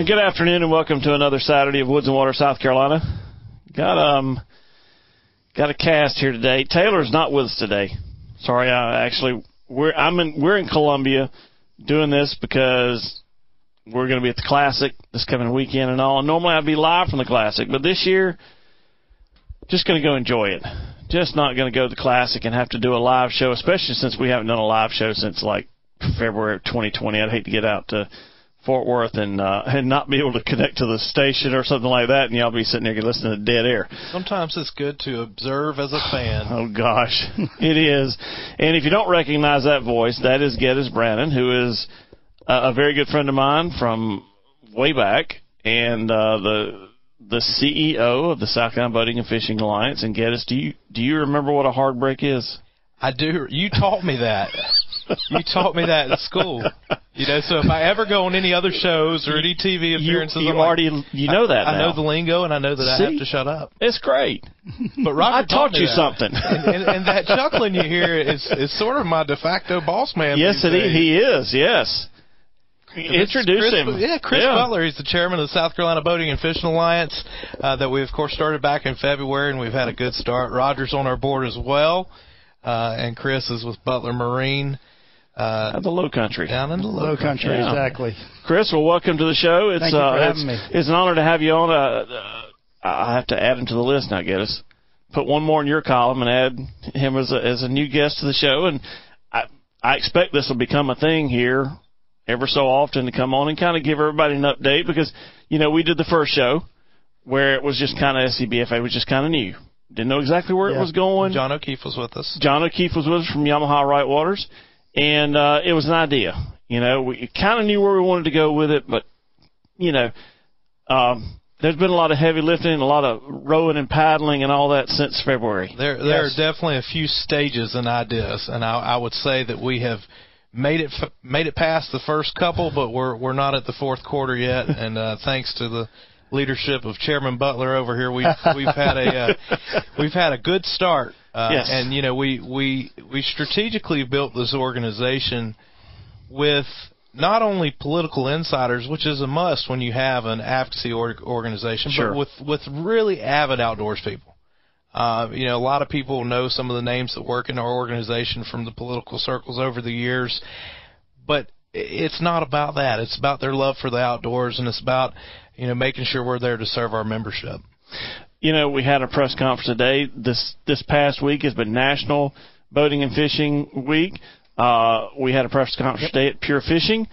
And good afternoon, and welcome to another Saturday of Woods and Water, South Carolina. Got um, got a cast here today. Taylor's not with us today. Sorry, I actually we're I'm in we're in Columbia doing this because we're going to be at the Classic this coming weekend and all. And normally I'd be live from the Classic, but this year, just going to go enjoy it. Just not going to go to the Classic and have to do a live show, especially since we haven't done a live show since like February of 2020. I'd hate to get out to Fort Worth and uh, and not be able to connect to the station or something like that, and y'all be sitting there listening to dead air. Sometimes it's good to observe as a fan. Oh gosh, it is. And if you don't recognize that voice, that is Geddes Brannon, who is a, a very good friend of mine from way back, and uh, the the CEO of the South Carolina Boating and Fishing Alliance. And Geddes, do you do you remember what a hard break is? I do. You taught me that. you taught me that at school. You know, so if I ever go on any other shows or any TV appearances, you, you I'm already like, you know that. I, I know the lingo and I know that I have to shut up. It's great. But Roger I taught me you that. something. and, and, and that chuckling you hear is is sort of my de facto boss man. yes, it is. He is. Yes. Introduce Chris, him. Yeah, Chris Butler. He's the chairman of the South Carolina Boating and Fishing Alliance uh, that we, of course, started back in February, and we've had a good start. Roger's on our board as well, uh, and Chris is with Butler Marine uh, At the Low Country. down in the low, Low country, Yeah. exactly. Chris, well, welcome to the show. It's Thank you for uh, having it's, me. it's an honor to have you on. Uh, uh, I have to add him to the list now, Geddes. Put one more in your column and add him as a as a new guest to the show. And I I expect this will become a thing here ever so often to come on and kind of give everybody an update because you know we did the first show where it was just kind of SCBFA it was just kind of new. Didn't know exactly where it was going. John O'Keefe was with us. John O'Keefe was with us from Yamaha Right Waters, and uh, it was an idea. You know, we kind of knew where we wanted to go with it, but you know, um, there's been a lot of heavy lifting, a lot of rowing and paddling, and all that since February. There, there Yes. are definitely a few stages and ideas, and I, I would say that we have made it made it past the first couple, but we're we're not at the fourth quarter yet. And uh, thanks to the leadership of Chairman Butler over here, we have we've had a uh, we've had a good start. Uh, Yes. And you know, we we we strategically built this organization with not only political insiders, which is a must when you have an advocacy or- organization, Sure. but with with really avid outdoors people. Uh, you know, a lot of people know some of the names that work in our organization from the political circles over the years, but it's not about that. It's about their love for the outdoors, and it's about you know making sure we're there to serve our membership. You know, we had a press conference today. This this past week has been National Boating and Fishing Week. Uh, we had a press conference today at Pure Fishing,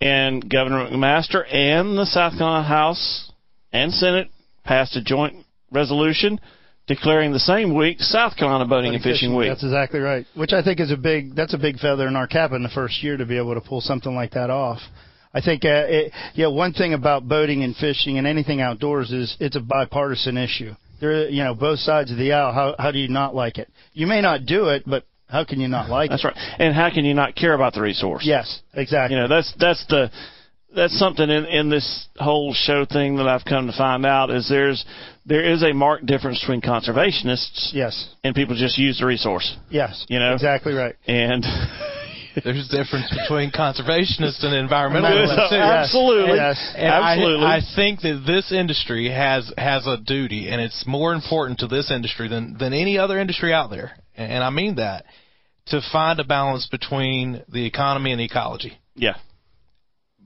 and Governor McMaster and the South Carolina House and Senate passed a joint resolution declaring the same week South Carolina Boating and Fishing Week. That's exactly right. Which I think is a big that's a big feather in our cap in the first year to be able to pull something like that off. I think uh, it, yeah, one thing about boating and fishing and anything outdoors is it's a bipartisan issue. There, you know, both sides of the aisle. How how do you not like it? You may not do it, but how can you not like That's it? That's right. And how can you not care about the resource? Yes, exactly. You know, that's that's the that's something in in this whole show thing that I've come to find out is there's there is a marked difference between conservationists yes, and people just use the resource. yes. You know? exactly right. And There's a difference between conservationists and environmentalists. too. Absolutely, yes. And absolutely. I, think that this industry has has a duty, and it's more important to this industry than than any other industry out there. And, and I mean that to find a balance between the economy and ecology. yeah,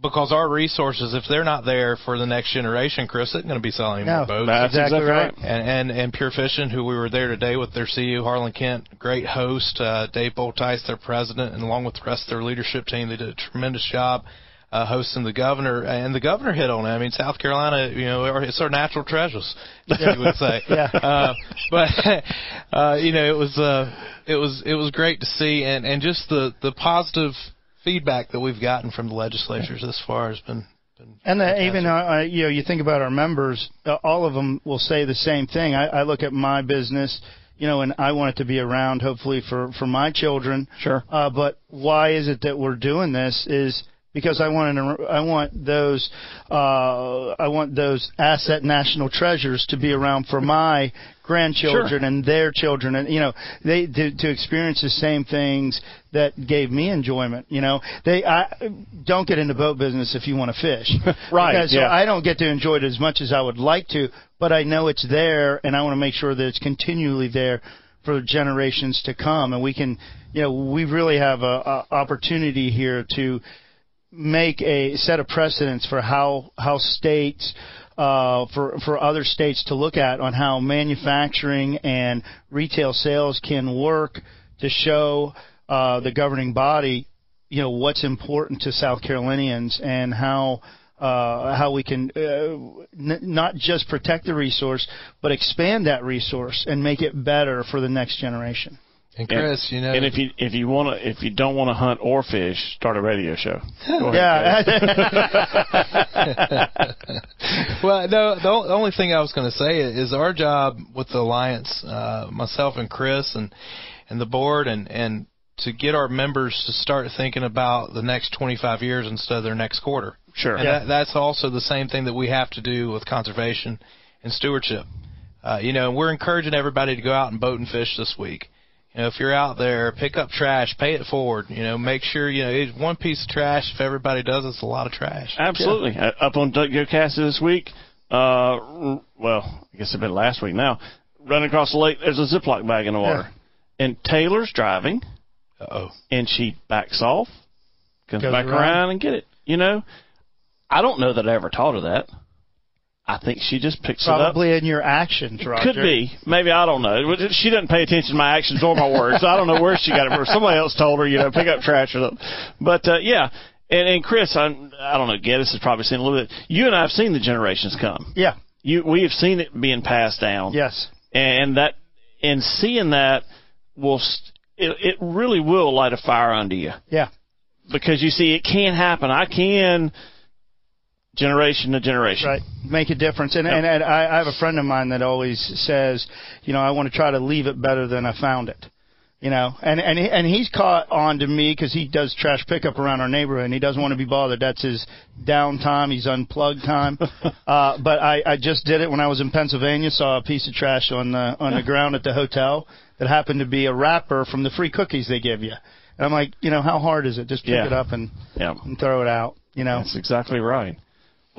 Because our resources, if they're not there for the next generation, Chris isn't going to be selling any No, more boats. that's exactly exactly right. right. and, and and Pure Fishing, who we were there today with their CEO Harlan Kent, great host, uh, Dave Boltice, their president, and along with the rest of their leadership team, they did a tremendous job uh, hosting the governor, and the governor hit on it. I mean, South Carolina, you know, it's our natural treasures, you would say. Yeah. Uh, but uh, you know, it was uh, it was it was great to see, and and just the the positive feedback that we've gotten from the legislatures this far has been. been And the, even uh, you know, you think about our members, uh, all of them will say the same thing. I, I look at my business, you know, and I want it to be around, hopefully for for my children. Sure. Uh, but why is it that we're doing this? Is because I want an, I want those uh, I want those asset national treasures to be around for my grandchildren and their children, and you know they to, to experience the same things that gave me enjoyment. You know, they I don't get into boat business if you want to fish, Right, Because, yeah. So I don't get to enjoy it as much as I would like to, but I know it's there, and I want to make sure that it's continually there for generations to come, and we can, you know, we really have a, a opportunity here to make a set of precedents for how how states uh, for for other states to look at on how manufacturing and retail sales can work to show uh, the governing body, you know, what's important to South Carolinians and how. Uh, how we can uh, n- not just protect the resource, but expand that resource and make it better for the next generation. And Chris, you know, and if you if you want to if you don't want to hunt or fish, start a radio show. Ahead, Yeah, well, no, the the only thing I was going to say is our job with the alliance, uh, myself and Chris and and the board, and and to get our members to start thinking about the next 25 years instead of their next quarter. Sure. And that, that's also the same thing that we have to do with conservation and stewardship. Uh, you know, we're encouraging everybody to go out and boat and fish this week. You know, if you're out there, pick up trash, pay it forward. You know, make sure you know it's one piece of trash. If everybody does, it's a lot of trash. Absolutely. Uh, Up on Duck Go Cast this week. Uh, well, I guess it's been last week now. Running across the lake, there's a Ziploc bag in the water, and Taylor's driving, Uh Oh, and she backs off, comes Goes back around. around. and get it. You know, I don't know that I ever taught her that. I think she just picks it up. probably in your actions, Roger. Could be. Maybe I don't know. She doesn't pay attention to my actions or my words. I don't know where she got it from. Somebody else told her, you know, pick up trash or something. But uh, yeah, and and Chris, I I don't know. Geddes has probably seen a little bit. You and I have seen the generations come. Yeah. You we have seen it being passed down. Yes. And that and seeing that will st- it, it really will light a fire under you Yeah. because you see it can happen. I can generation to generation. Right. Make a difference. And, and, and I, I have a friend of mine that always says, you know, I want to try to leave it better than I found it. You know, and and he, and he's caught on to me because he does trash pickup around our neighborhood, and he doesn't want to be bothered. That's his downtime. He's unplugged time. uh, but I, I just did it when I was in Pennsylvania. Saw a piece of trash on the on the ground at the hotel that happened to be a wrapper from the free cookies they give you. And I'm like, you know, how hard is it? Just pick Yeah. it up and, Yeah. and throw it out. You know. That's exactly right.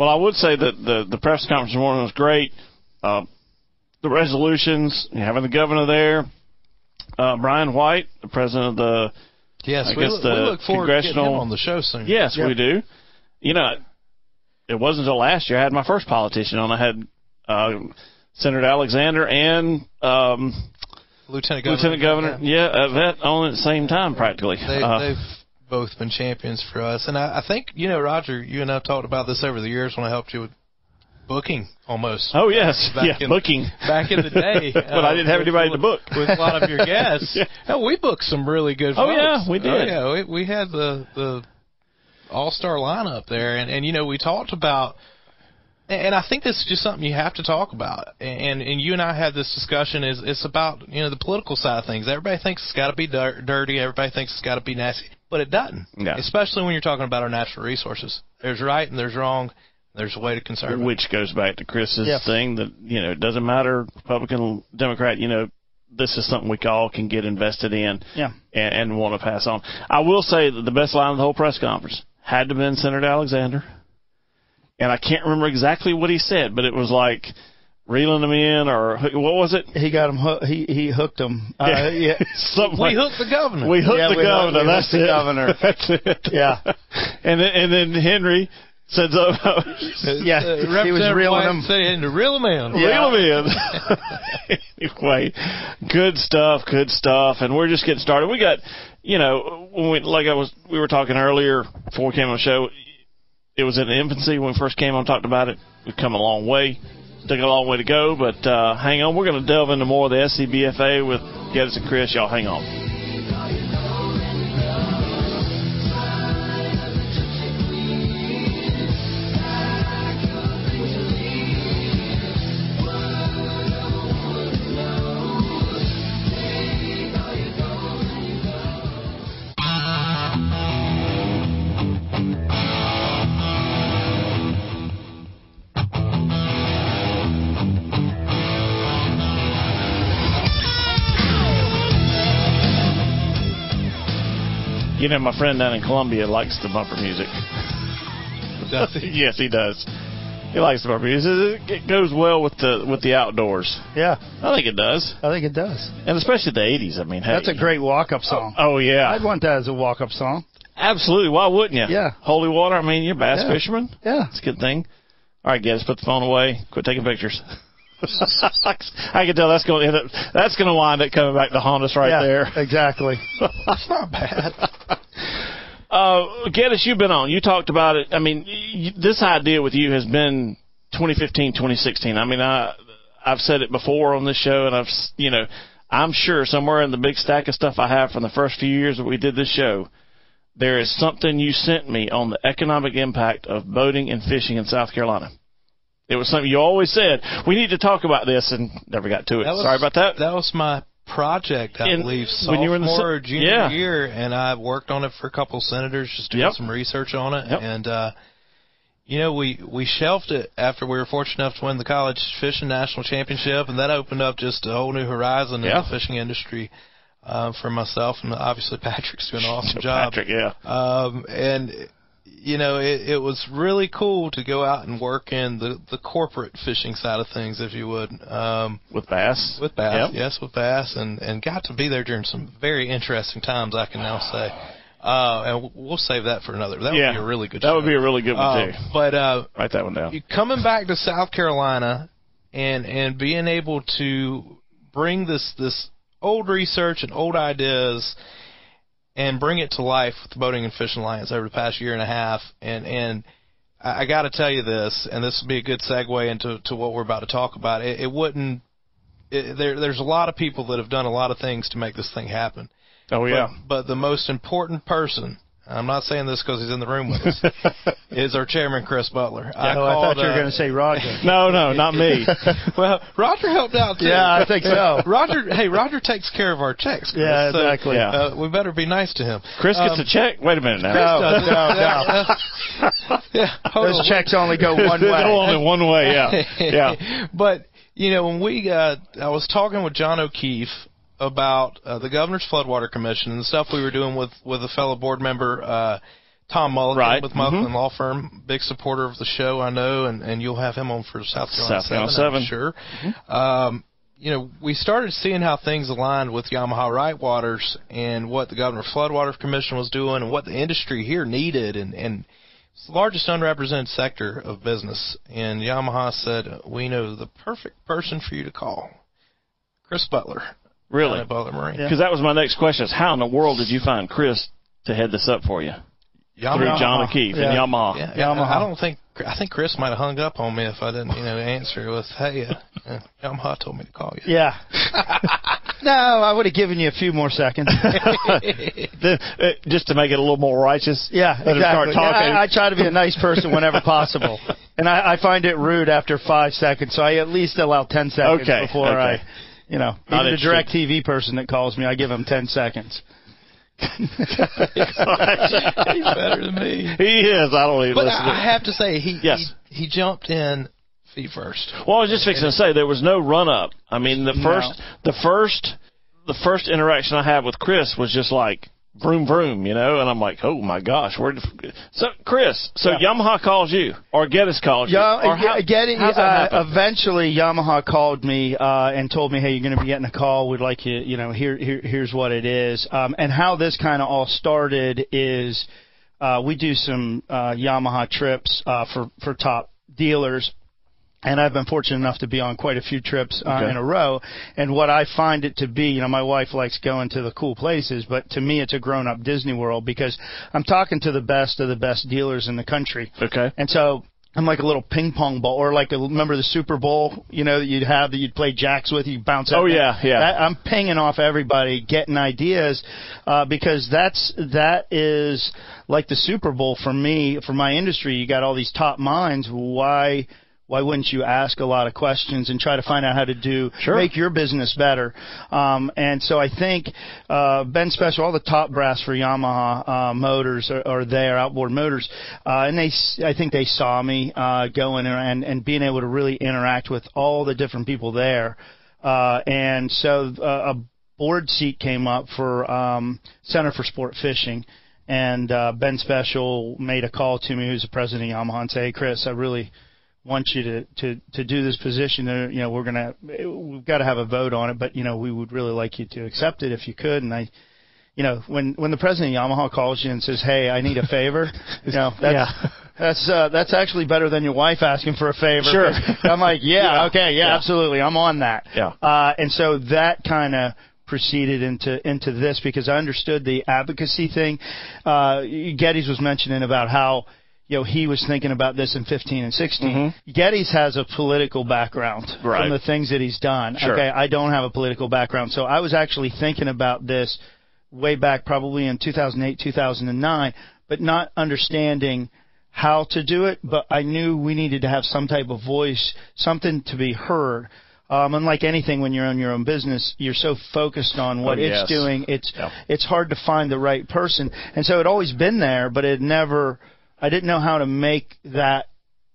Well, I would say that the the press conference this morning was great. Uh, the resolutions, having the governor there, uh, Brian White, the president of the yes, I we, guess look, the we look forward to getting him on the show soon. yes, Yep. we do. You know, it wasn't until last year I had my first politician on. I had uh, Senator Alexander and um, Lieutenant Governor. Lieutenant Governor, yeah, uh, that on at the same time practically. They, Uh, they've both been champions for us, and I, I think you know, Roger. You and I talked about this over the years when I helped you with booking almost. oh yes, back yeah, in- booking. back in the day. But I didn't have with- anybody to book. with a lot of your guests. Yeah. Hell, we booked some really good. Folks. Oh, yeah, we oh, did. Oh, yeah, we, we had the the all star lineup there, and and you know we talked about. And I think this is just something you have to talk about. And and you and I had this discussion. Is it's about you know the political side of things. Everybody thinks it's got to be dirty. Everybody thinks it's got to be nasty, but it doesn't. Especially when you're talking about our natural resources. There's right and there's wrong. There's a way to conserve it. which goes back to Chris's Yeah. thing that you know it doesn't matter Republican Democrat you know this is something we all can get invested in Yeah. and, and want to pass on. I will say that the best line of the whole press conference had to have been Senator Alexander, and I can't remember exactly what he said, but it was like reeling them in or what was it? He got him. He he hooked him. Uh, yeah. Something we like- hooked the governor. We hooked Yeah, the we hooked- governor. we That's hooked the it. governor. That's it. Yeah. And then and then Henry said so. Yeah, Uh, he was Representative reeling White him. Saying to reel him in. Yeah. Reel 'em in. anyway, good stuff, good stuff, and we're just getting started. We got, you know, when we like I was, we were talking earlier before we came on the show. It was in infancy when we first came on, talked about it. We've come a long way. Got a long way to go, but uh, hang on. We're going to delve into more of the SCBFA with Geddes and Chris. Y'all hang on. You know, my friend down in Columbia likes the bumper music. Does he? yes, he does. He likes the bumper music. It goes well with the with the outdoors. Yeah, I think it does, I think it does. and especially the '80s. I mean, hey, That's a great walk-up song. Oh, oh yeah, I'd want that as a walk-up song. absolutely. Why wouldn't you? Yeah. Holy water. I mean, you're a bass Yeah. fisherman. Yeah. It's a good thing. All right, guys, put the phone away. Quit taking pictures. I can tell that's going to end up, that's going to wind up coming back to haunt us right yeah, there. Exactly. That's not bad. Uh, Geddes, you've been on. You talked about it. I mean, y this idea with you has been 2015, 2016. I mean, I I've said it before on this show, and I've you know, I'm sure somewhere in the big stack of stuff I have from the first few years that we did this show, there is something you sent me on the economic impact of boating and fishing in South Carolina. It was something you always said we need to talk about this, and never got to it. Was- Sorry about that. That was my project, I In- believe, when you were in the or junior yeah. year, and I worked on it for a couple of senators, just doing Yep. some research on it, Yep. and uh, you know, we we shelved it after we were fortunate enough to win the college fishing national championship, and that opened up just a whole new horizon Yeah. in the fishing industry uh, for myself, and obviously Patrick's doing an awesome job. Patrick, yeah. Um, and you know, it, it was really cool to go out and work in the the corporate fishing side of things, if you would. Um, With bass. with Bass, Yep. yes, with Bass, and and got to be there during some very interesting times. I can now say, uh, and we'll save that for another. That yeah. would be a really good. That show. would be a really good one Uh, too. But uh, Write that one down. you coming back to South Carolina and and being able to bring this this old research and old ideas and bring it to life with the Boating and Fishing Alliance over the past year and a half. And and I, I got to tell you this and this would be a good segue into to what we're about to talk about. It, it wouldn't it, there there's a lot of people that have done a lot of things to make this thing happen. Oh yeah. but, but the most important person I'm not saying this because he's in the room with us. is our chairman Chris Butler? I oh, I thought you were uh, going to say Roger. no, no, not me. well, Roger helped out too. Yeah, I think so. Roger, hey, Roger takes care of our checks. Chris, Yeah, so, exactly. Yeah. Uh, we better be nice to him. Chris gets Um, a check. Wait a minute now. No, no, no. Yeah, Those on. checks only go one They go way. only one way. Yeah, yeah. but you know, when we uh, I was talking with John O'Keefe about uh, the Governor's Floodwater Commission and the stuff we were doing with with a fellow board member. Uh, Tom Mulligan Right. with Mulligan Mhm. Law Firm, big supporter of the show, I know, and, and you'll have him on for South Carolina South Carolina 7, I'm 7. sure. Um, you know, we started seeing how things aligned with Yamaha Right Waters and what the Governor Floodwater Commission was doing and what the industry here needed, and, and it's the largest unrepresented sector of business. And Yamaha said, we know the perfect person for you to call, Chris Butler. Really? down at Butler Marine. Because that was my next question: is how in the world did you find Chris to head this up for you through John O'Keefe and Yeah. Yamaha? Yeah, Yamaha. I don't think I think Chris might have hung up on me if I didn't, you know, answer with, "Hey, uh, uh, Yamaha told me to call you." Yeah. no, I would have given you a few more seconds. Uh, just to make it a little more righteous. Yeah, Let start exactly. talking. Yeah, I, I try to be a nice person whenever possible, and I, I find it rude after five seconds. So I at least allow ten seconds Okay, before okay. I, you know, Not even the direct. TV person that calls me, I give him ten seconds. He's better than me. He is. I don't even But listen. to I, I have to say, he, Yes. he he jumped in feet first. Well, I was just fixing to say there was no run up. I mean, the No. first, the first, the first interaction I had with Chris was just like vroom vroom, you know, and I'm like, oh my gosh, where so Chris? So Yeah. Yamaha calls you or Geddes calls you? Yeah, or how, get how's that Uh, eventually, Yamaha called me uh, and told me, "Hey, you're going to be getting a call. We'd like you. You know, here, here here's what it is." Um, and how this kind of all started is uh, we do some uh, Yamaha trips uh, for for top dealers. And I've been fortunate enough to be on quite a few trips uh, Okay. in a row. And what I find it to be, you know, my wife likes going to the cool places, but to me, it's a grown-up Disney World because I'm talking to the best of the best dealers in the country. Okay. And so I'm like a little ping pong ball, or like a, remember the Super Bowl, you know, that you'd have that you'd play jacks with, you bounce. Oh, yeah, yeah. That, I'm pinging off everybody, getting ideas, uh, because that's that is like the Super Bowl for me, for my industry. You got all these top minds. Why? Why wouldn't you ask a lot of questions and try to find out how to do Sure. make your business better? Um, and so I think uh, Ben Speciale, all the top brass for Yamaha uh, motors are, are there, outboard motors, uh, and they s- I think they saw me uh, going and and being able to really interact with all the different people there, uh, and so uh, a board seat came up for um, Center for Sport Fishing. And uh, Ben Speciale made a call to me, who's the president of Yamaha, and say, "Hey, Chris, I really want you to to to do this position. Uh, You know, we're gonna we've got to have a vote on it, but you know, we would really like you to accept it if you could." And I, you know, when when the president of Yamaha calls you and says, "Hey, I need a favor," you know, that's Yeah. that's uh, that's actually better than your wife asking for a favor. Sure. I'm like, yeah, Yeah. okay, yeah, Yeah. absolutely, I'm on that. Yeah. Uh, and so that kind of proceeded into into this because I understood the advocacy thing. Uh, Geddes was mentioning about how you know he was thinking about this in 15 and 16. Geddes has a political background Mm-hmm. Right. from the things that he's done. Sure. Okay, I don't have a political background, so I was actually thinking about this way back probably in 2008 2009, but not understanding how to do it, but I knew we needed to have some type of voice, something to be heard. Um, unlike anything, when you're on your own business, you're so focused on what Oh, it's yes. doing. It's Yeah. it's hard to find the right person, and so it always been there, but it never. I didn't know how to make that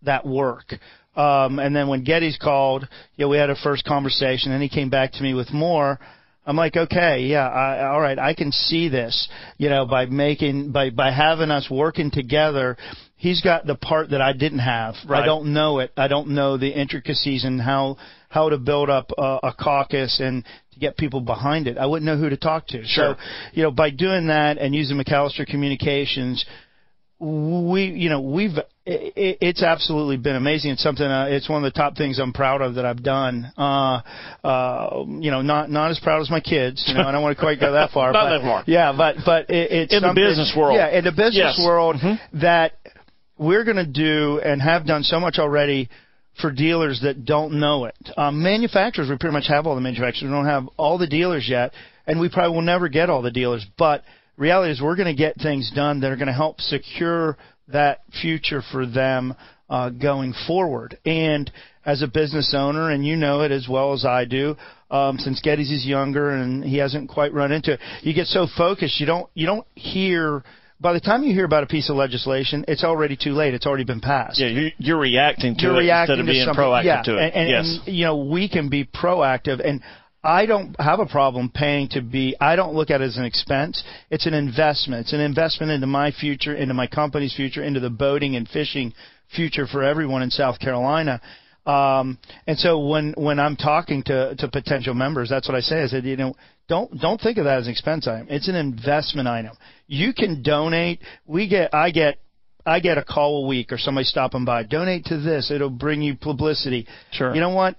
that work. Um, and then when Getty's called, know, we had a first conversation, and he came back to me with more. I'm like, okay, yeah, I, all right, I can see this, you know, by making, by, by having us working together. He's got the part that I didn't have. Right. I don't know it. I don't know the intricacies and how, how to build up a, a caucus and to get people behind it. I wouldn't know who to talk to. Sure. So, you know, by doing that and using McAllister Communications, we you know we've it, it's absolutely been amazing it's something uh, it's one of the top things i'm proud of that i've done uh uh you know not not as proud as my kids you know i don't want to quite go that far Not but that far. yeah but but it, it's In the business world. yeah in the business Yes. Mm-hmm. world that we're going to do and have done so much already for dealers that don't know it. Um, manufacturers, we pretty much have all the manufacturers. We don't have all the dealers yet, and we probably will never get all the dealers. But reality is, we're going to get things done that are going to help secure that future for them uh, going forward. And as a business owner, and you know it as well as I do, um, since Geddes is younger and he hasn't quite run into it, you get so focused you don't you don't hear. By the time you hear about a piece of legislation, it's already too late. It's already been passed Yeah, you, you're reacting to you're it reacting instead of being proactive yeah, to it. And, and, yes. and, you know, we can be proactive and I don't have a problem paying to be I don't look at it as an expense. It's an investment. It's an investment into my future, into my company's future, into the boating and fishing future for everyone in South Carolina. Um, and so when when I'm talking to to potential members, that's what I say. I said, you know, don't don't think of that as an expense item. It's an investment item. You can donate. We get I get I get a call a week or somebody stopping by. Donate to this. It'll bring you publicity. Sure. You know what?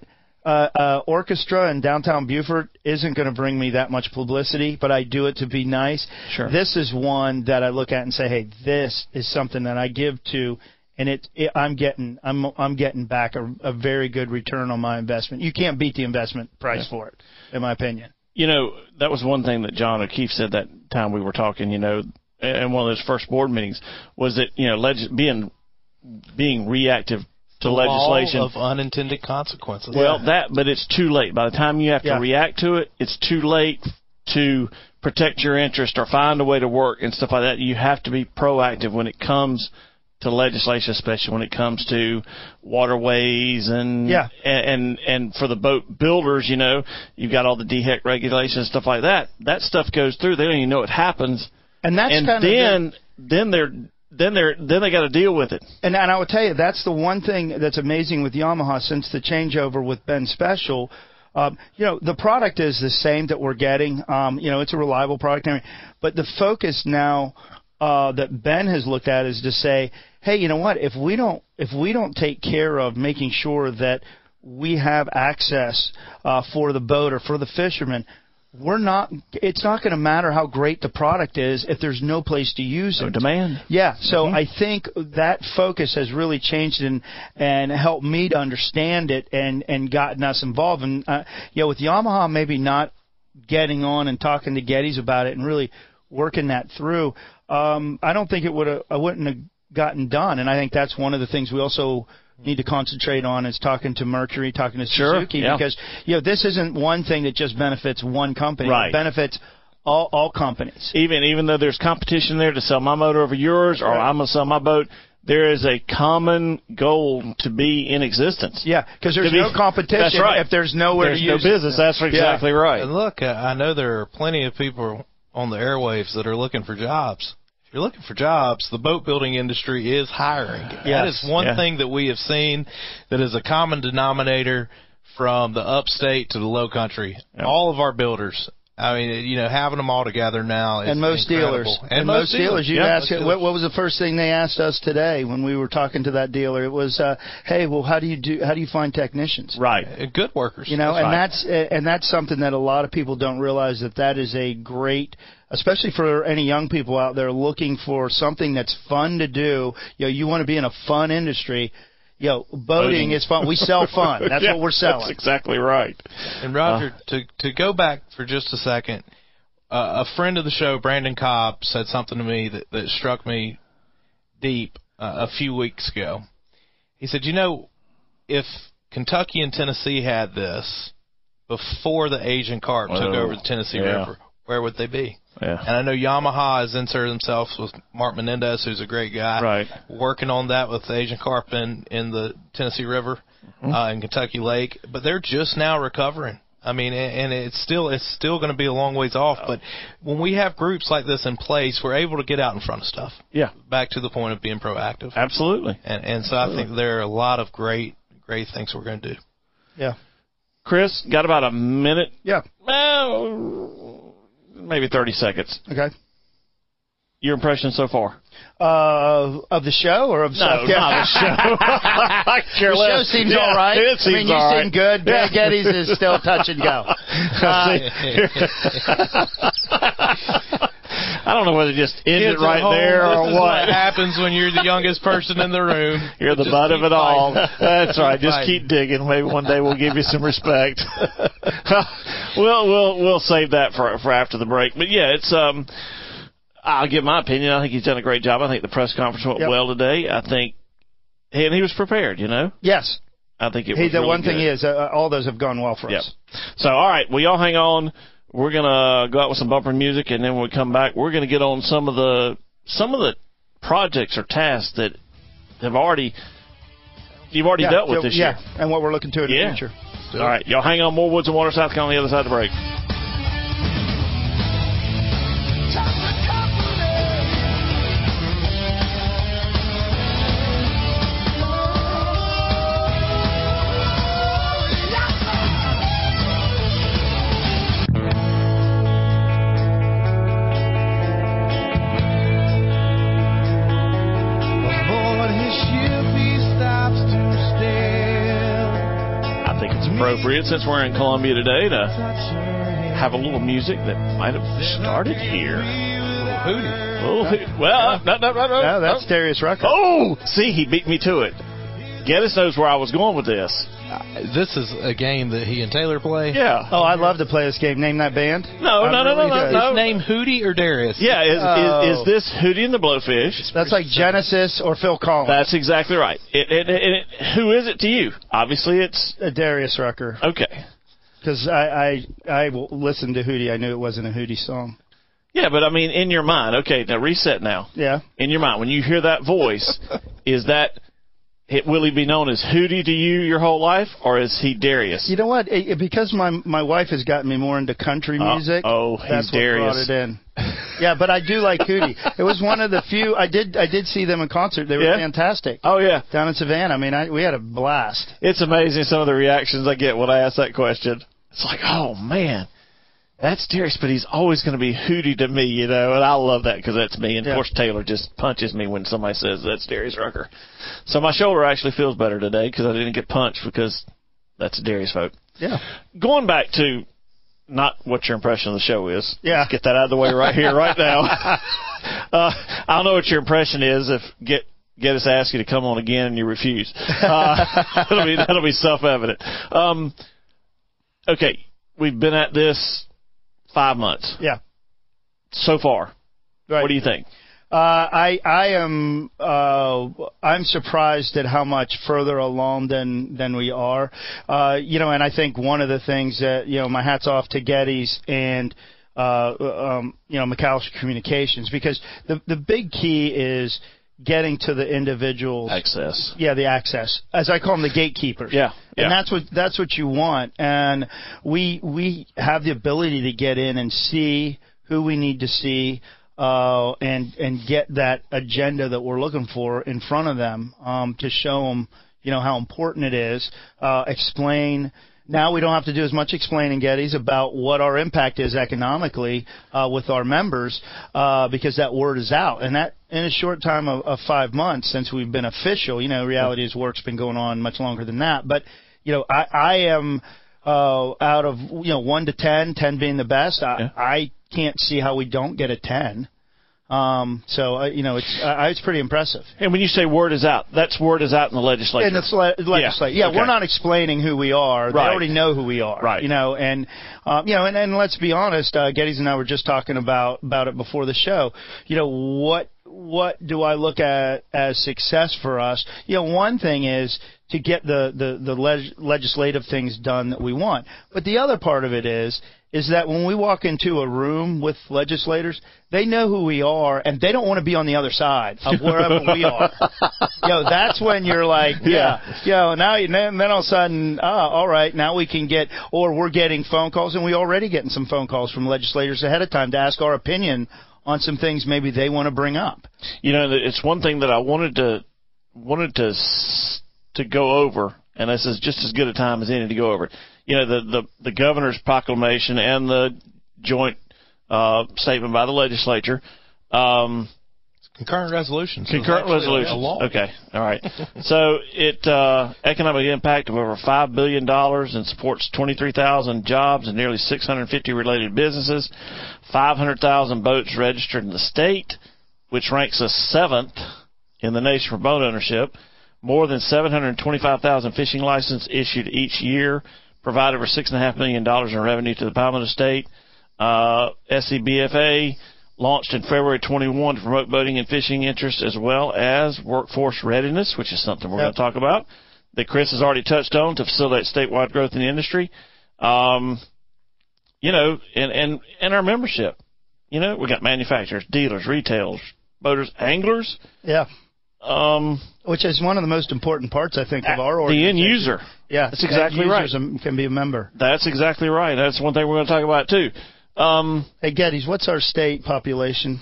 Uh, uh, orchestra in downtown Beaufort isn't going to bring me that much publicity, but I do it to be nice. Sure. This is one that I look at and say, hey, this is something that I give to, and it, it I'm getting I'm I'm getting back a, a very good return on my investment. You can't beat the investment price for it, in my opinion. you know, that was one thing that John O'Keefe said that time we were talking, you know, in one of those first board meetings was that, you know, leg- being being reactive to legislation. Of unintended consequences. well, that, but it's too late. By the time you have to Yeah. react to it, it's too late to protect your interest or find a way to work and stuff like that. You have to be proactive when it comes to legislation, especially when it comes to waterways and Yeah. and and, and for the boat builders, you know, you've got all the DHEC regulations and stuff like that. That stuff goes through. They don't even know it happens, And that's and kind of the- then then they're then they're then they got to deal with it. And, and I will tell you, that's the one thing that's amazing with Yamaha since the changeover with Ben Speciale. Um, you know, the product is the same that we're getting. Um, you know, it's a reliable product, but the focus now uh, that Ben has looked at is to say, hey, you know what? If we don't, if we don't take care of making sure that we have access uh, for the boater, for the fisherman, we're not. It's not going to matter how great the product is if there's no place to use No it. demand. Yeah, so Mm-hmm. I think that focus has really changed and and helped me to understand it and and gotten us involved. And uh, yeah, with Yamaha, maybe not getting on and talking to Gettys about it and really working that through. Um, I don't think it would have. I wouldn't have gotten done. And I think that's one of the things we also need to concentrate on is talking to Mercury, talking to Sure, Suzuki yeah. because you know this isn't one thing that just benefits one company. Right. It benefits all all companies. even even though there's competition there to sell my motor over yours, or Right. I'm gonna sell my boat, there is a common goal to be in existence. Yeah, because there's be- no competition That's right. if there's nowhere There's to no use it. business. That's exactly right. And look, uh, I know there are plenty of people on the airwaves that are looking for jobs. If you're looking for jobs, the boat building industry is hiring. That Yes. is one Yeah. thing that we have seen that is a common denominator from the upstate to the low country. All of our builders. I mean, you know, having them all together now is and most incredible. dealers. And, most dealers. you yeah, ask most it, what, what was the first thing they asked us today when we were talking to that dealer? It was, uh, "Hey, well, how do you do? How do you find technicians?" Right. Uh, Good workers. You know, That's and right. that's and that's something that a lot of people don't realize that that is a great, especially for any young people out there looking for something that's fun to do. You know, you want to be in a fun industry. You know, boating, Boating. is fun. We sell fun. That's Yeah, what we're selling. That's exactly right. And Roger, to to go back for just a second, uh, a friend of the show, Brandon Cobb, said something to me that, that struck me deep uh, a few weeks ago. He said, "You know, if Kentucky and Tennessee had this before the Asian carp took Oh, over the Tennessee yeah. River, where would they be?" Yeah. And I know Yamaha has inserted themselves with Mark Menendez, who's a great guy, Right. working on that with Asian carp in, in the Tennessee River uh, and Kentucky Lake. But they're just now recovering. I mean, and and it's still it's still going to be a long ways off. But when we have groups like this in place, we're able to get out in front of stuff. Yeah. Back to the point of being proactive. Absolutely. And and so I think there are a lot of great great things we're going to do. Yeah. Chris, got about a minute, Yeah. well, maybe 30 seconds. Okay. Your impression so far? Uh, of the show or of No, South not the show. I care The show seems Yeah, all right. It seems I mean, you all seem right. good. Yeah. Greg Geddes is still touch and go. Uh, I don't know whether to just end Kids it right at home, there this or is what. happens when you're the youngest person in the room. You're the butt of keep it all. That's right. Just fighting. keep digging. Maybe one day we'll give you some respect. We'll we'll we'll save that for for after the break. But yeah, it's um. I'll give my opinion. I think he's done a great job. I think the press conference went Yep. well today. I think, and he was prepared. You know, yes. I think it Hey, was. the really one thing good. is, uh, all those have gone well for Yep. us. So, all right, well, y'all hang on. We're gonna go out with some bumper music, and then when we come back, we're gonna get on some of the some of the projects or tasks that have already you've already yeah, dealt with so- this yeah, year. and what we're looking to in Yeah. the future. All right, y'all hang on. More Woods and Water South Carolina on the other side of the break. Appropriate since we're in Columbia today to have a little music that might have started here. Oh, well, no, no, no, no, No, that's. Darius Rucker. Oh, see, he beat me to it. Geddes knows where I was going with this. This is a game that he and Taylor play. Yeah. Oh, I'd love to play this game. Name that band. No, I no, no, no, no, do. no. His name Hootie or Darius? Yeah, is, Oh. is, is this Hootie and the Blowfish? That's like Genesis or Phil Collins. That's exactly right. It, it, it, it, who is it to you? Obviously, it's Uh, Darius Rucker. okay. Because I, I I will listen to Hootie. I knew it wasn't a Hootie song. Yeah, but I mean, in your mind, okay, now reset now. Yeah. In your mind, when you hear that voice, is that it, will he be known as Hootie to you your whole life, or is he Darius? You know what? It, it- because my my wife has gotten me more into country Uh, music. oh, he's that's what brought it in. Yeah, but I do like Hootie. It was one of the few I did I did see them in concert. They were Yeah? fantastic Oh yeah, down in Savannah. I mean, I, we had a blast. it's amazing some of the reactions I get when I ask that question. It's like, oh man, that's Darius, but he's always going to be Hootie to me, you know, and I love that because that's me. And Yeah. of course, Taylor just punches me when somebody says that's Darius Rucker. So my shoulder actually feels better today because I didn't get punched because that's Darius folk. Yeah. Going back to not what your impression of the show is. Yeah. Let's get that out of the way right here, right now. uh, I don't know what your impression is if get Geddes ask you to come on again and you refuse. Uh, that'll be that'll be self evident. Um, okay, we've been at this five months Yeah. so far. Right. What do you think? Uh, I I am uh, I'm surprised at how much further along than than we are. Uh, you know, and I think one of the things that you know, my hats off to Getty's and uh, um, you know McAllister Communications because the the big key is getting to the individuals Access. yeah, the access, as I call them, the gatekeepers. Yeah, yeah. and that's what that's what you want. And we we have the ability to get in and see who we need to see, uh, and and get that agenda that we're looking for in front of them um, to show them, you know, how important it is. Uh, explain. Now we don't have to do as much explaining, Gettys, about what our impact is economically uh, with our members uh, because that word is out. And that in a short time of, of five months since we've been official, you know, reality is work's been going on much longer than that. But you know, I, I am uh, out of you know one to ten, ten being the best. I, Yeah. I can't see how we don't get a ten. Um, so uh, you know, it's uh, it's pretty impressive. And when you say word is out, that's word is out in the legislature. In the le- legislature, yeah, okay. we're not explaining who we are. They already know who we are, Right. You know, and um, you know, and, and let's be honest, uh, Geddes and I were just talking about about it before the show. You know, what what do I look at as success for us? You know, one thing is to get the the the leg- legislative things done that we want, but the other part of it is is that when we walk into a room with legislators, they know who we are and they don't want to be on the other side of wherever we are. Yo, that's when you're like, yeah, yo, now you, then then all of a sudden, ah, all right, now we can get, or we're getting phone calls and we already getting some phone calls from legislators ahead of time to ask our opinion on some things maybe they want to bring up. You know, it's one thing that I wanted to wanted to s- to go over, and this is just as good a time as any to go over. it. You know, the the, the governor's proclamation and the joint uh, statement by the legislature. Um, Concurrent resolutions. so Concurrent resolutions. Okay, all right. so it uh, economic impact of over five billion dollars and supports twenty three thousand jobs and nearly six hundred fifty related businesses. Five hundred thousand boats registered in the state, which ranks us seventh in the nation for boat ownership. More than seven hundred twenty five thousand fishing licenses issued each year, provide over six and a half million dollars in revenue to the Palmetto State. Uh, SCBFA launched in February 21 to promote boating and fishing interests as well as workforce readiness, which is something we're Yep. going to talk about that Chris has already touched on to facilitate statewide growth in the industry. Um, you know, and, and, and our membership. You know, we got manufacturers, dealers, retailers, boaters, anglers, Yeah. Um, Which is one of the most important parts, I think, of our order the end user. Yeah, That's exactly end right. users Can be a member. That's exactly right. That's one thing we're going to talk about too. Um, Hey, Geddes, what's our state population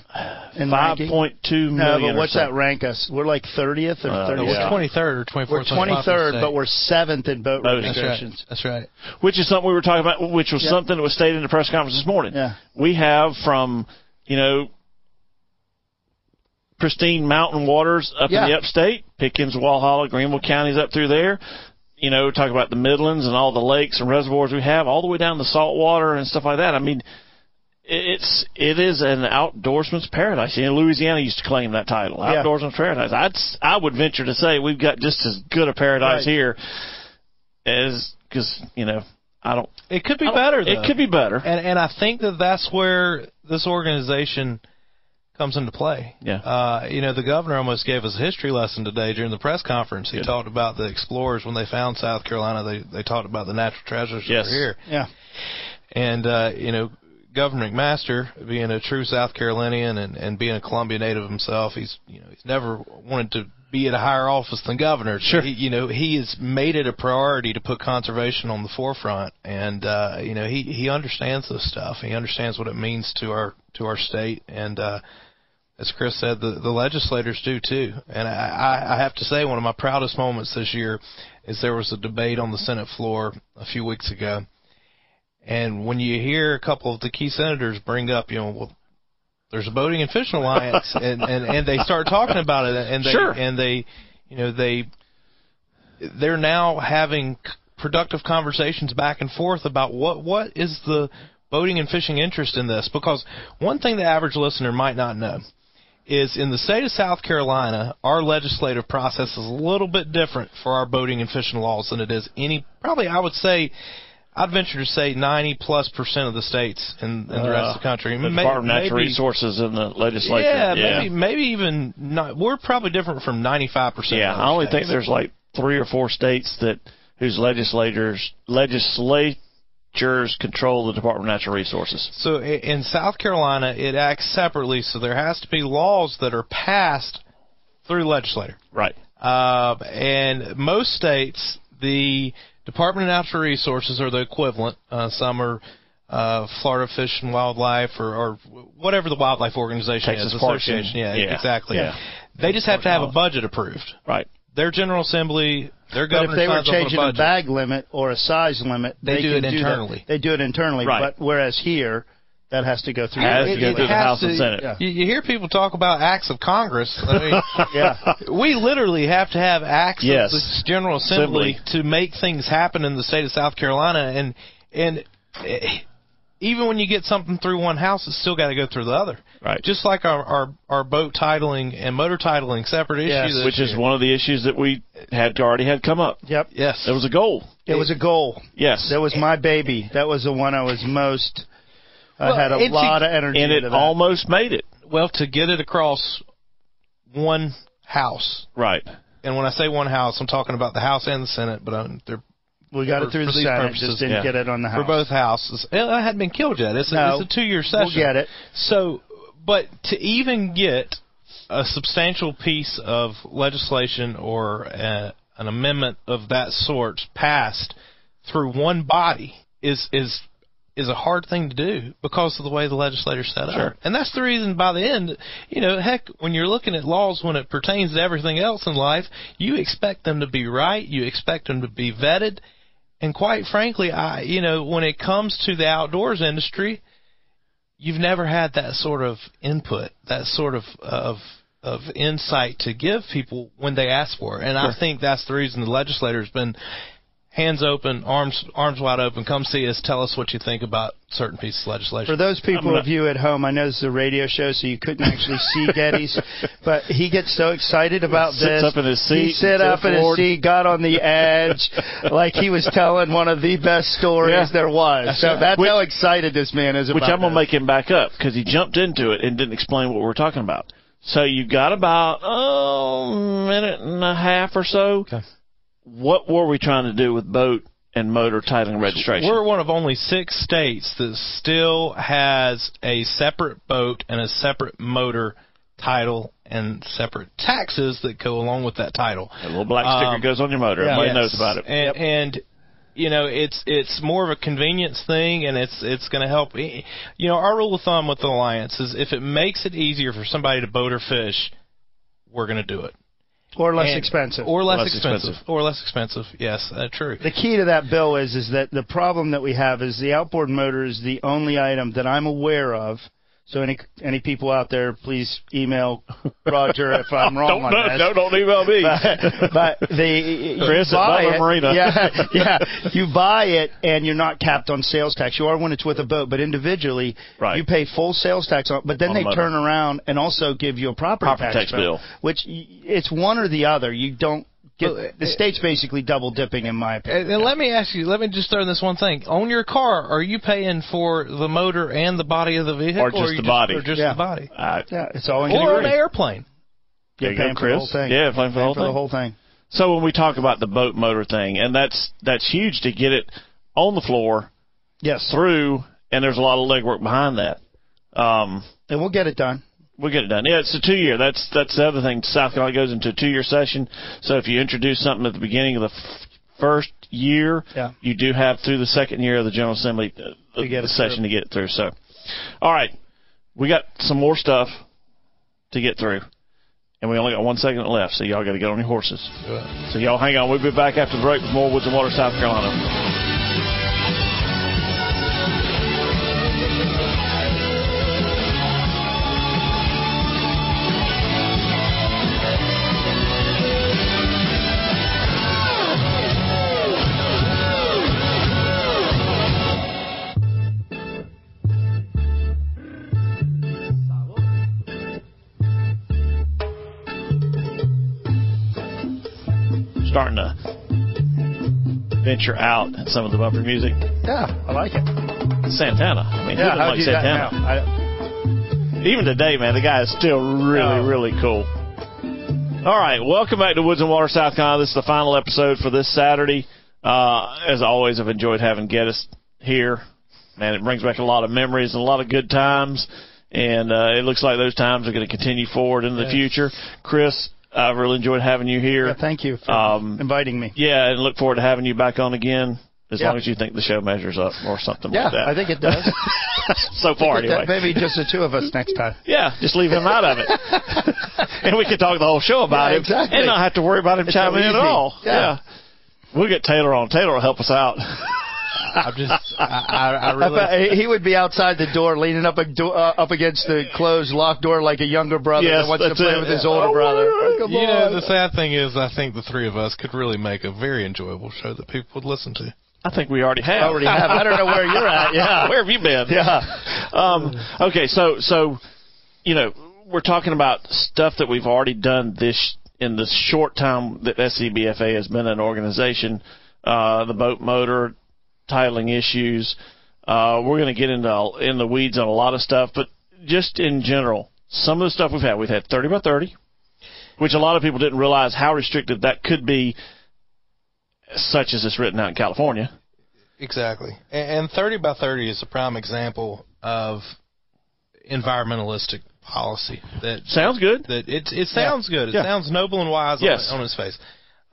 in five ranking? point two No, but what's or so. that rank us? We're like 30th or Uh, 30th. No, we're 23rd or 24th. We're on the population 23rd, but we're seventh in boat Boating. That's registrations. right. That's right. which is something we were talking about, which was Yeah. something that was stated in the press conference this morning. Yeah. We have from, you know, pristine mountain waters up Yeah. in the upstate, Pickens, Walhalla, Greenville counties up through there. You know, talk about the Midlands and all the lakes and reservoirs we have, all the way down to salt water and stuff like that. I mean, it's it is an outdoorsman's paradise. You know, Louisiana used to claim that title, Yeah. outdoorsman's paradise. I'd s- I would venture to say we've got just as good a paradise Right. here as because you know I don't It could be better. Though. It could be better. and and I think that that's where this organization comes into play. Yeah. Uh, you know, the governor almost gave us a history lesson today during the press conference. He Good. talked about the explorers when they found South Carolina. They they talked about the natural treasures Yes. that were here. Yeah. And uh, you know, Governor McMaster, being a true South Carolinian and, and being a Columbia native himself, he's you know he's never wanted to be at a higher office than governor. Sure. He, you know, he has made it a priority to put conservation on the forefront, and uh, you know he he understands this stuff. He understands what it means to our to our state, and uh, as Chris said, the the legislators do too. And I, I have to say, one of my proudest moments this year is there was a debate on the Senate floor a few weeks ago. And when you hear a couple of the key senators bring up, you know, well, there's a boating and fishing alliance, and, and and they start talking about it, and they Sure. and they, you know, they they're now having productive conversations back and forth about what what is the boating and fishing interest in this because one thing the average listener might not know is in the state of South Carolina, our legislative process is a little bit different for our boating and fishing laws than it is any probably I would say I'd venture to say 90 plus percent of the states in, in the rest of the uh, country. The Department of Natural Resources in the legislature. Yeah, maybe maybe even not. We're probably different from 95 percent. Yeah, I only think there's like three or four states that whose legislators legislatures control the Department of Natural Resources. So in South Carolina, it acts separately. So there has to be laws that are passed through legislature. Right. Uh, and most states, the Department of Natural Resources are the equivalent. Uh, some are uh, Florida Fish and Wildlife or, or whatever the wildlife organization Texas is. Parks and- Association. Yeah, yeah. exactly. Yeah. They just have to have a budget approved. Right. Their General Assembly, their But if they were signs off on a changing a bag limit or a size limit, They do it that. internally. They do it internally. Right. But whereas here, that has to go through. Has to go it through the has House and Senate. Yeah. You, you hear people talk about acts of Congress. I mean, Yeah. we literally have to have acts Yes. of the General Assembly, Assembly. to make things happen in the state of South Carolina, and and eh, even when you get something through one house, it's still got to go through the other. Right. Just like our our, our boat titling and motor titling separate issue. Yes. this Which is one of the issues that we had already had come up. Yep. yes. It was a goal. It was a goal. Yes. That was my baby. That was the one I was most. I Well, had a lot see- of energy and it into that. almost made it. well to get it across one house. Right. And when I say one house, I'm talking about the House and the Senate, but um, they're we got for- it through the Senate, purposes, just didn't yeah. get it on the House. for both houses. It hadn't been killed yet. It's a, No. it's a two-year session. We'll get it. So, but to even get a substantial piece of legislation or a, an amendment of that sort passed through one body is is is a hard thing to do because of the way the legislature's set Sure. up. And that's the reason by the end, you know, heck, when you're looking at laws when it pertains to everything else in life, you expect them to be right, you expect them to be vetted. And quite frankly, I you know, when it comes to the outdoors industry, you've never had that sort of input, that sort of of of insight to give people when they ask for it. And I think that's the reason the legislator's been hands open, arms arms wide open. Come see us. Tell us what you think about certain pieces of legislation. For those people gonna- of you at home, I know this is a radio show, so you couldn't actually see Geddes, but he gets so excited about Sits this. up in his seat He sit and so up in his forward. seat, got on the edge, like he was telling one of the best stories Yeah. there was. So that's Which- how excited this man is Which about I'm going to make him back up because he jumped into it and didn't explain what we're talking about. So you've got about oh, a minute and a half or so. Okay. What were we trying to do with boat and motor titling registration? We're one of only six states that still has a separate boat and a separate motor title and separate taxes that go along with that title. a little black sticker Um, goes on your motor. Everybody Yes. knows about it. And, and you know, it's it's more of a convenience thing, and it's it's going to help. You know, our rule of thumb with the alliance is if it makes it easier for somebody to boat or fish, we're going to do it. Or less And- expensive. or less, Less expensive. expensive. or less expensive. Yes, uh, true. the key to that bill is is that the problem that we have is the outboard motor is the only item that I'm aware of. So any any people out there, please email Roger if I'm wrong don't, on no, this. no, don't email me. but, but the Chris you buy it, Marina. Yeah, yeah. You buy it and you're not capped on sales tax. You are when it's with a boat, but individually Right. you pay full sales tax on. But then On they turn around and also give you a property, Property tax bill. which it's one or the other. You don't get Well, the state's basically double dipping in my opinion. And, and let me ask you, let me just throw in this one thing. On your car, are you paying for the motor and the body of the vehicle? Or just are you the body? Or just Yeah. the body? Uh, Yeah, it's all in Or your on the airplane? there you paying go, for the Chris. whole thing. Yeah, paying for the whole for thing. the whole thing. So when we talk about the boat motor thing, and that's that's huge to get it on the floor Yes, through, and there's a lot of legwork behind that. Um, and we'll get it done. We'll get it done. Yeah, it's a two year. That's that's the other thing. South Carolina goes into a two year session. So if you introduce something at the beginning of the f- first year, Yeah. you do have through the second year of the General Assembly uh, To get the session through. to get it through. So, all right, we got some more stuff to get through. And we only got one segment left, so y'all got to get on your horses. So y'all hang on. We'll be back after the break with more Woods and Water, South Carolina. Venture out some of the bumper music. Yeah, I like it. Santana. I mean, Yeah, who like Santana? I, Even today, man, the guy is still really, Oh. really cool. All right, welcome back to Woods and Water, South Carolina. This is the final episode for this Saturday. Uh, as always, I've enjoyed having Geddes here. Man, it brings back a lot of memories and a lot of good times. And uh, it looks like those times are going to continue forward into the future. Chris, I've really enjoyed having you here. yeah, thank you for Um, inviting me. Yeah, and look forward to having you back on again. As Yeah. long as you think the show measures up or something Yeah, like that. Yeah, I think it does. so far, anyway. Maybe just the two of us next time. Yeah, just leave him out of it. and we can talk the whole show about Yeah, him and not have to worry about him It's chiming so in at all. Yeah. We'll get Taylor on. Taylor will help us out. I'm just, I, I, I I really, bet he would be outside the door, leaning up a do- uh, up against the closed locked door like a younger brother Yes, that wants to play it. with his older Oh, brother. yeah. Come you on. know, the sad thing is, I think the three of us could really make a very enjoyable show that people would listen to. I think we already have. I already have. I don't know where you're at. Yeah. Where have you been? Yeah. Um, okay, so so you know we're talking about stuff that we've already done this in the short time that SCBFA has been an organization. Uh, the boat motor titling issues. Uh, we're going to get into in the weeds on a lot of stuff, but just in general, some of the stuff we've had, we've had 30 by 30, which a lot of people didn't realize how restrictive that could be, such as it's written out in California. Exactly. And, and 30 by 30 is a prime example of environmentalistic policy that Sounds good. that it it sounds good. It Yeah. sounds noble and wise Yes. on, on its face.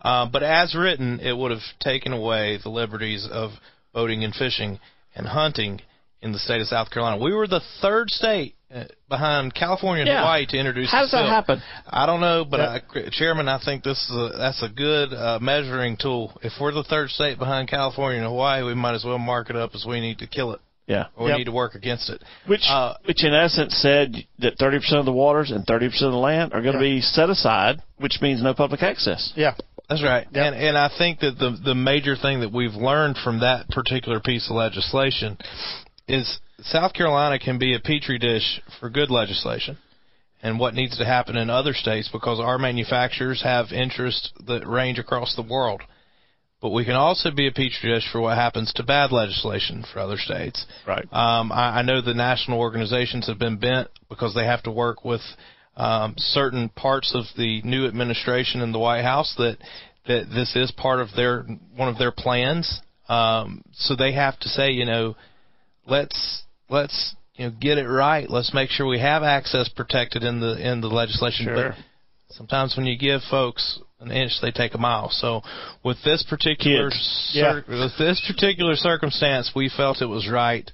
Um, but as written, it would have taken away the liberties of boating and fishing and hunting in the state of South Carolina. We were the third state uh, behind California and Yeah. Hawaii to introduce. How does that happen? I don't know, but I, Chairman, I think this is a, that's a good uh, measuring tool. If we're the third state behind California and Hawaii, we might as well mark it up as we need to kill it Yeah. or we Yep. need to work against it. Which, Uh, which in essence said that 30% of the waters and 30% of the land are going to Yeah. be set aside, which means no public access. Yeah. That's right. Yep. And and I think that the the major thing that we've learned from that particular piece of legislation is South Carolina can be a petri dish for good legislation and what needs to happen in other states because our manufacturers have interests that range across the world. But we can also be a petri dish for what happens to bad legislation for other states. Right. Um, I, I know the national organizations have been bent because they have to work with um, certain parts of the new administration in the White House that that this is part of their one of their plans. Um, so they have to say, you know, let's let's you know get it right. Let's make sure we have access protected in the in the legislation. Sure. But sometimes when you give folks an inch, they take a mile. So with this particular cir- with this particular circumstance, we felt it was right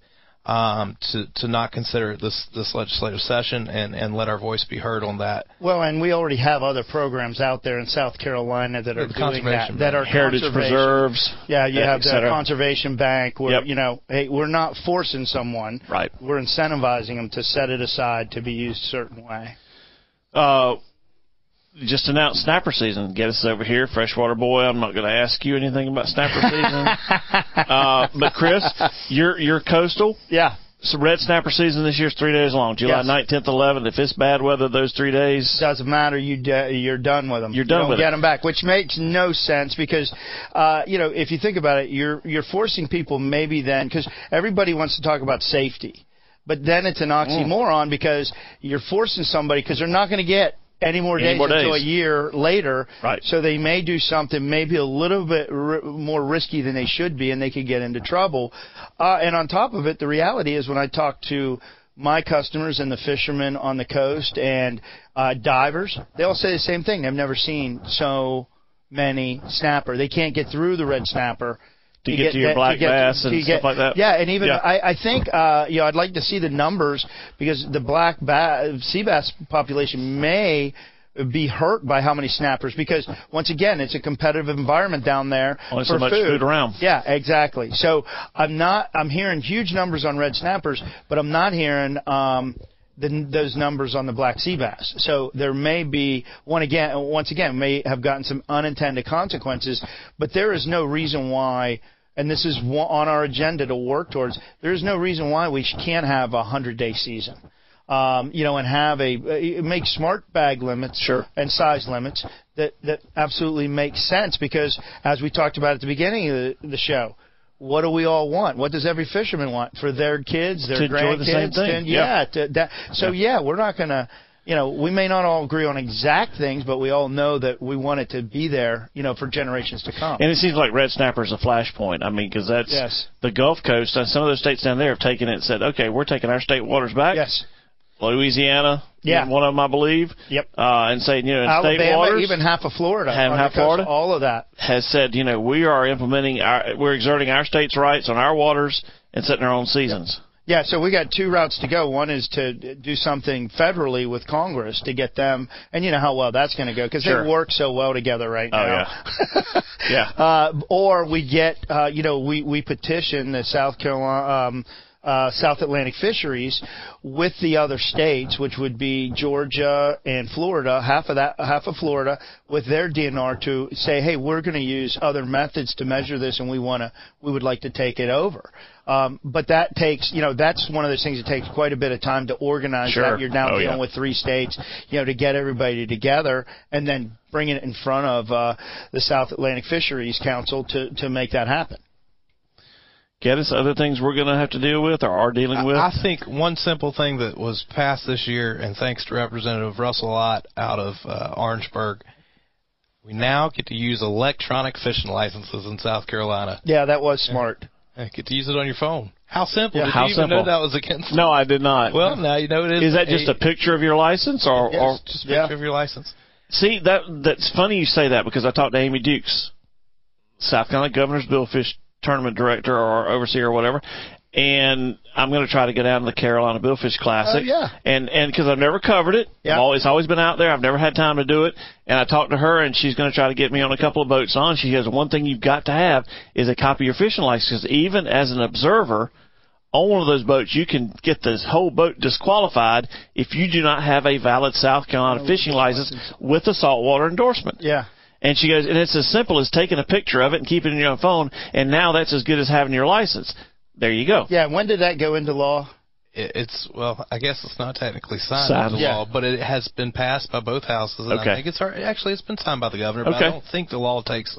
um, to to not consider this this legislative session and and let our voice be heard on that. Well, and we already have other programs out there in South Carolina that are The doing that. conservation That are Heritage conservation. preserves. Yeah, you have the conservation bank where Yep. you know, hey, we're not forcing someone. Right. We're incentivizing them to set it aside to be used a certain way. Uh, just announced snapper season. Get us over here, freshwater boy. I'm not going to ask you anything about snapper season. uh, but Chris, you're you're coastal. Yeah. So red snapper season this year is three days long. July Yes. 9th, 10th, 11th. If it's bad weather those three days, Doesn't matter. You de- you're done with them. You're done you don't with get it. them back, which makes no sense because, uh, you know, if you think about it, you're you're forcing people maybe then because everybody wants to talk about safety, but then it's an oxymoron because you're forcing somebody because they're not going to get any more Any days more until days. a year later. Right. So they may do something maybe a little bit r- more risky than they should be, and they could get into trouble. Uh, and on top of it, the reality is when I talk to my customers and the fishermen on the coast and uh, divers, they all say the same thing. They've never seen so many snapper. They can't get through the red snapper. To get to your black bass and stuff like that? Yeah, and even Yeah. I, I think uh, you know I'd like to see the numbers because the black bass, sea bass population may be hurt by how many snappers because once again it's a competitive environment down there Only for so much food around. Yeah, exactly. So I'm not I'm hearing huge numbers on red snappers, but I'm not hearing um the, those numbers on the black sea bass. So there may be one again once again may have gotten some unintended consequences, but there is no reason why and this is on our agenda to work towards. There is no reason why we can't have a hundred day season. um, you know, and have a uh, make smart bag limits Sure. and size limits that that absolutely makes sense because as we talked about at the beginning of the, the show. What do we all want? What does every fisherman want for their kids, their To enjoy the same grandkids? thing. and Yeah. yeah, to, that, so yeah, we're not going to, you know, we may not all agree on exact things, but we all know that we want it to be there, you know, for generations to come. And it seems like red snapper is a flashpoint. I mean, because that's Yes. the Gulf Coast. And some of those states down there have taken it and said, okay, we're taking our state waters back. yes, Louisiana, Yeah. one of them, I believe. Yep. Uh, and saying, you know, in state Alabama, waters even half of Florida, Half- half Florida? all of that. has said, you know, we are implementing our, we're exerting our state's rights on our waters and setting our own seasons. Yeah, so we got two routes to go. One is to do something federally with Congress to get them, and you know how well that's going to go because Sure. they work so well together right Oh, now. Yeah. Uh, or we get, uh, you know, we we petition the South Carolina. Um, uh, South Atlantic fisheries with the other states, which would be Georgia and Florida, half of that, half of Florida, with their DNR to say, hey, we're going to use other methods to measure this, and we want to, we would like to take it over. Um, but that takes, you know, that's one of those things that takes quite a bit of time to organize Sure. that. You're now Oh, dealing yeah. with three states, you know, to get everybody together and then bring it in front of uh, the South Atlantic Fisheries Council to to make that happen. Get us other things we're going to have to deal with or are dealing with. I I think one simple thing that was passed this year, and thanks to Representative Russell Ott out of uh, Orangeburg, we now get to use electronic fishing licenses in South Carolina. Yeah, that was smart. And get to use it on your phone. How simple! Yeah, Did how you even simple. know that was against? no, I did not. Well, now you know it is. is that just a picture of your license or, Yes, or just a Yeah. picture of your license? See that that's funny you say that because I talked to Amy Dukes, South Carolina Governor's Billfish Tournament Director or overseer or whatever, and I'm going to try to get out of the Carolina Billfish Classic. Oh, yeah. And and because I've never covered it, Yeah. I've always, always been out there. I've never had time to do it, and I talked to her, and she's going to try to get me on a couple of boats on. She says one thing you've got to have is a copy of your fishing license, even as an observer. On one of those boats, you can get this whole boat disqualified if you do not have a valid South Carolina oh, fishing license with a saltwater endorsement. Yeah. And she goes, and it's as simple as taking a picture of it and keeping it in your phone, and now that's as good as having your license. There you go. Yeah. When did that go into law? It's well, I guess it's not technically signed Signed. into Yeah. law, but it has been passed by both houses, and Okay. I think it's actually it's been signed by the governor. But Okay. I don't think the law takes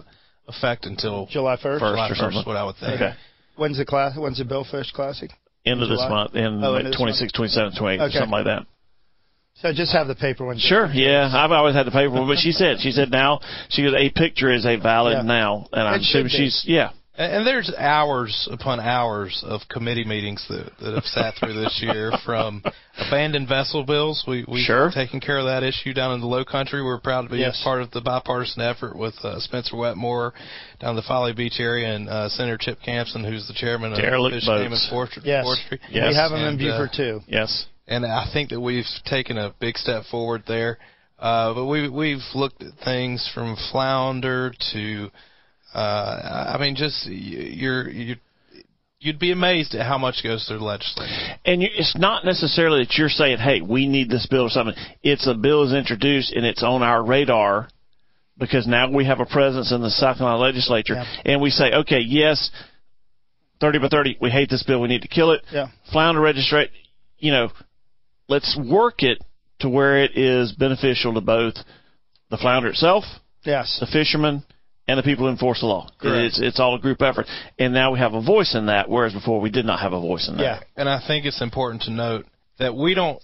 effect until July first. First July or first. something. What I would think. Okay. When's the class? When's the Billfish Classic? End of this month, in Oh, like end of this 26, 27, 28, Okay. something like that. So just have the paper one. Sure, yeah. I've always had the paper, one, but she said, she said now, she goes, a picture is a valid Yeah. now. And I'm assuming she's, yeah. And, and there's hours upon hours of committee meetings that, that have sat through this year from abandoned vessel bills. We we've Sure. taken care of that issue down in the Low Country. We're proud to be Yes. a part of the bipartisan effort with uh, Spencer Wetmore down in the Folly Beach area and uh, Senator Chip Campsen, who's the chairman of Derelict Fish Game and. Forestry. Yes. Forestry. Yes. We have them in And, uh, Beaufort too. Yes. And I think that we've taken a big step forward there. Uh, but we we've looked at things from flounder to, uh, I mean, just you're you you'd be amazed at how much goes through the legislature. And you, it's not necessarily that you're saying, "Hey, we need this bill or something." It's a bill is introduced and it's on our radar because now we have a presence in the South Carolina legislature, Yeah. and we say, "Okay, yes, thirty by thirty, we hate this bill, we need to kill it." Yeah. Flounder registrate, you know, let's work it to where it is beneficial to both the flounder itself, Yes. the fishermen, and the people who enforce the law. Correct. It's it's all a group effort, and now we have a voice in that, whereas before we did not have a voice in that. Yeah. And I think it's important to note that we don't.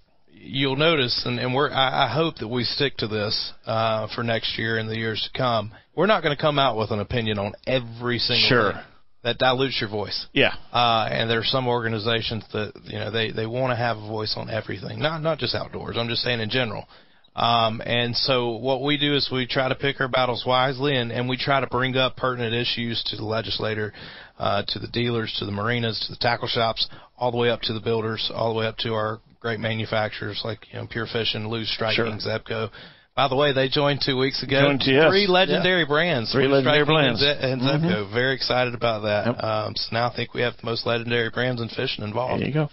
You'll notice, and, and we're. I, I hope that we stick to this uh, for next year and the years to come. We're not going to come out with an opinion on every single Sure. thing. That dilutes your voice. Yeah. Uh, and there are some organizations that you know they they want to have a voice on everything, not not just outdoors. I'm just saying in general. Um, and so what we do is we try to pick our battles wisely, and, and we try to bring up pertinent issues to the legislator, uh, to the dealers, to the marinas, to the tackle shops, all the way up to the builders, all the way up to our great manufacturers like you know Pure Fishing, Lew's Strike King, Zebco. By the way, they joined two weeks ago. Joined two, yes. Three legendary brands. Three legendary brands. Mm-hmm. And, Ze- and Zebco. Very excited about that. Yep. Um, so now I think we have the most legendary brands in fishing involved. There you go.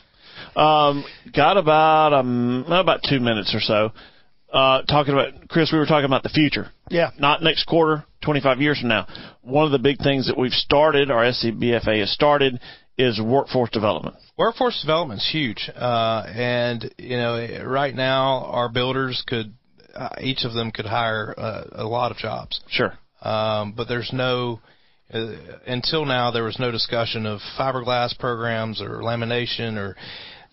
Um, got about um about two minutes or so. Uh, talking about Chris, we were talking about the future. Yeah. Not next quarter, 25 years from now. One of the big things that we've started, our SCBFA has started, is workforce development. Workforce development is huge, uh, and you know, right now our builders could, uh, each of them could hire uh, a lot of jobs. Sure. Um, but there's no, uh, until now, there was no discussion of fiberglass programs or lamination or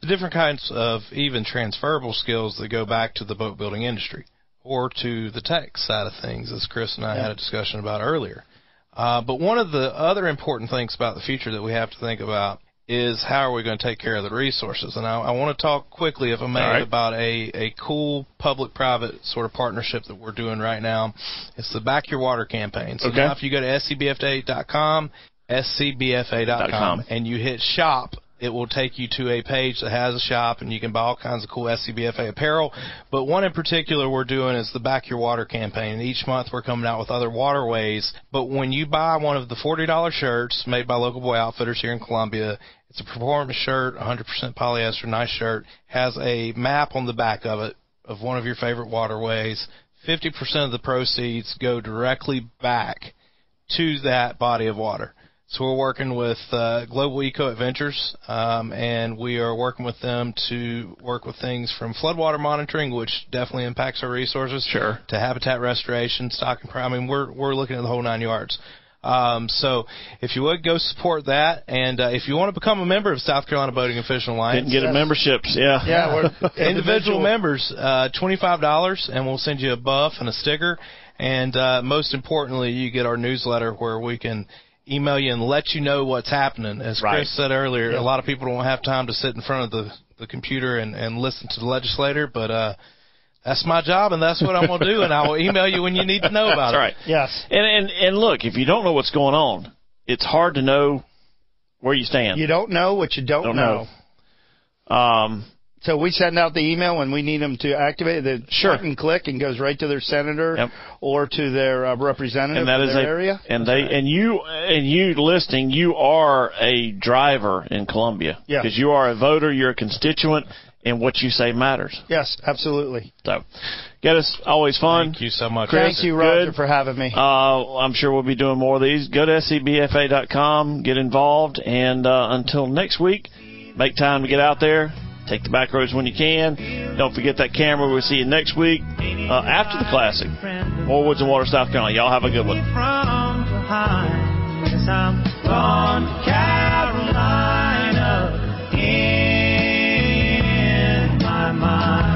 the different kinds of even transferable skills that go back to the boat building industry or to the tech side of things, as Chris and I had a discussion about earlier. Uh, but one of the other important things about the future that we have to think about is how are we going to take care of the resources? And I, I want to talk quickly, if I may, right. about a, a cool public-private sort of partnership that we're doing right now. It's the Back Your Water campaign. So Okay. now if you go to scbfa.com, scbfa.com, and you hit shop, it will take you to a page that has a shop and you can buy all kinds of cool SCBFA apparel. But one in particular we're doing is the Back Your Water campaign. And each month we're coming out with other waterways. But when you buy one of the $40 shirts made by Local Boy Outfitters here in Columbia, it's a performance shirt, 100% polyester, nice shirt, has a map on the back of it of one of your favorite waterways. 50% of the proceeds go directly back to that body of water. So we're working with uh, Global Eco Adventures, um, and we are working with them to work with things from floodwater monitoring, which definitely impacts our resources, Sure. to habitat restoration, stock and prime. I mean, we're we're looking at the whole nine yards. Um, so if you would go support that, and uh, if you want to become a member of South Carolina Boating and Fishing Alliance, Didn't get a memberships. Yeah. Yeah, we're individual members, uh, twenty five dollars, and we'll send you a buff and a sticker. And uh, most importantly, you get our newsletter where we can email you and let you know what's happening. As Right. Chris said earlier, Yeah. a lot of people don't have time to sit in front of the the computer and, and listen to the legislator, but uh, that's my job, and that's what I'm gonna do. And I will email you when you need to know about That's it. right. Yes. And and and look, if you don't know what's going on, it's hard to know where you stand. You don't know what you don't, Don't know. know. Um, So we send out the email when we need them to activate. The Sure. button click and goes right to their senator Yep. or to their uh, representative and that their a area. and they and you and you listing you are a driver in Columbia Yeah. because you are a voter, you're a constituent, and what you say matters. Yes, absolutely. So, get us always fun. Thank you so much. Chris. Thank you, Roger, Good. for having me. Uh, I'm sure we'll be doing more of these. Go to scbfa.com, get involved, and uh, until next week, make time to get out there. Take the back roads when you can. Don't forget that camera. We'll see you next week uh, after the classic. More Woods and Water, South Carolina. Y'all have a good one. mind.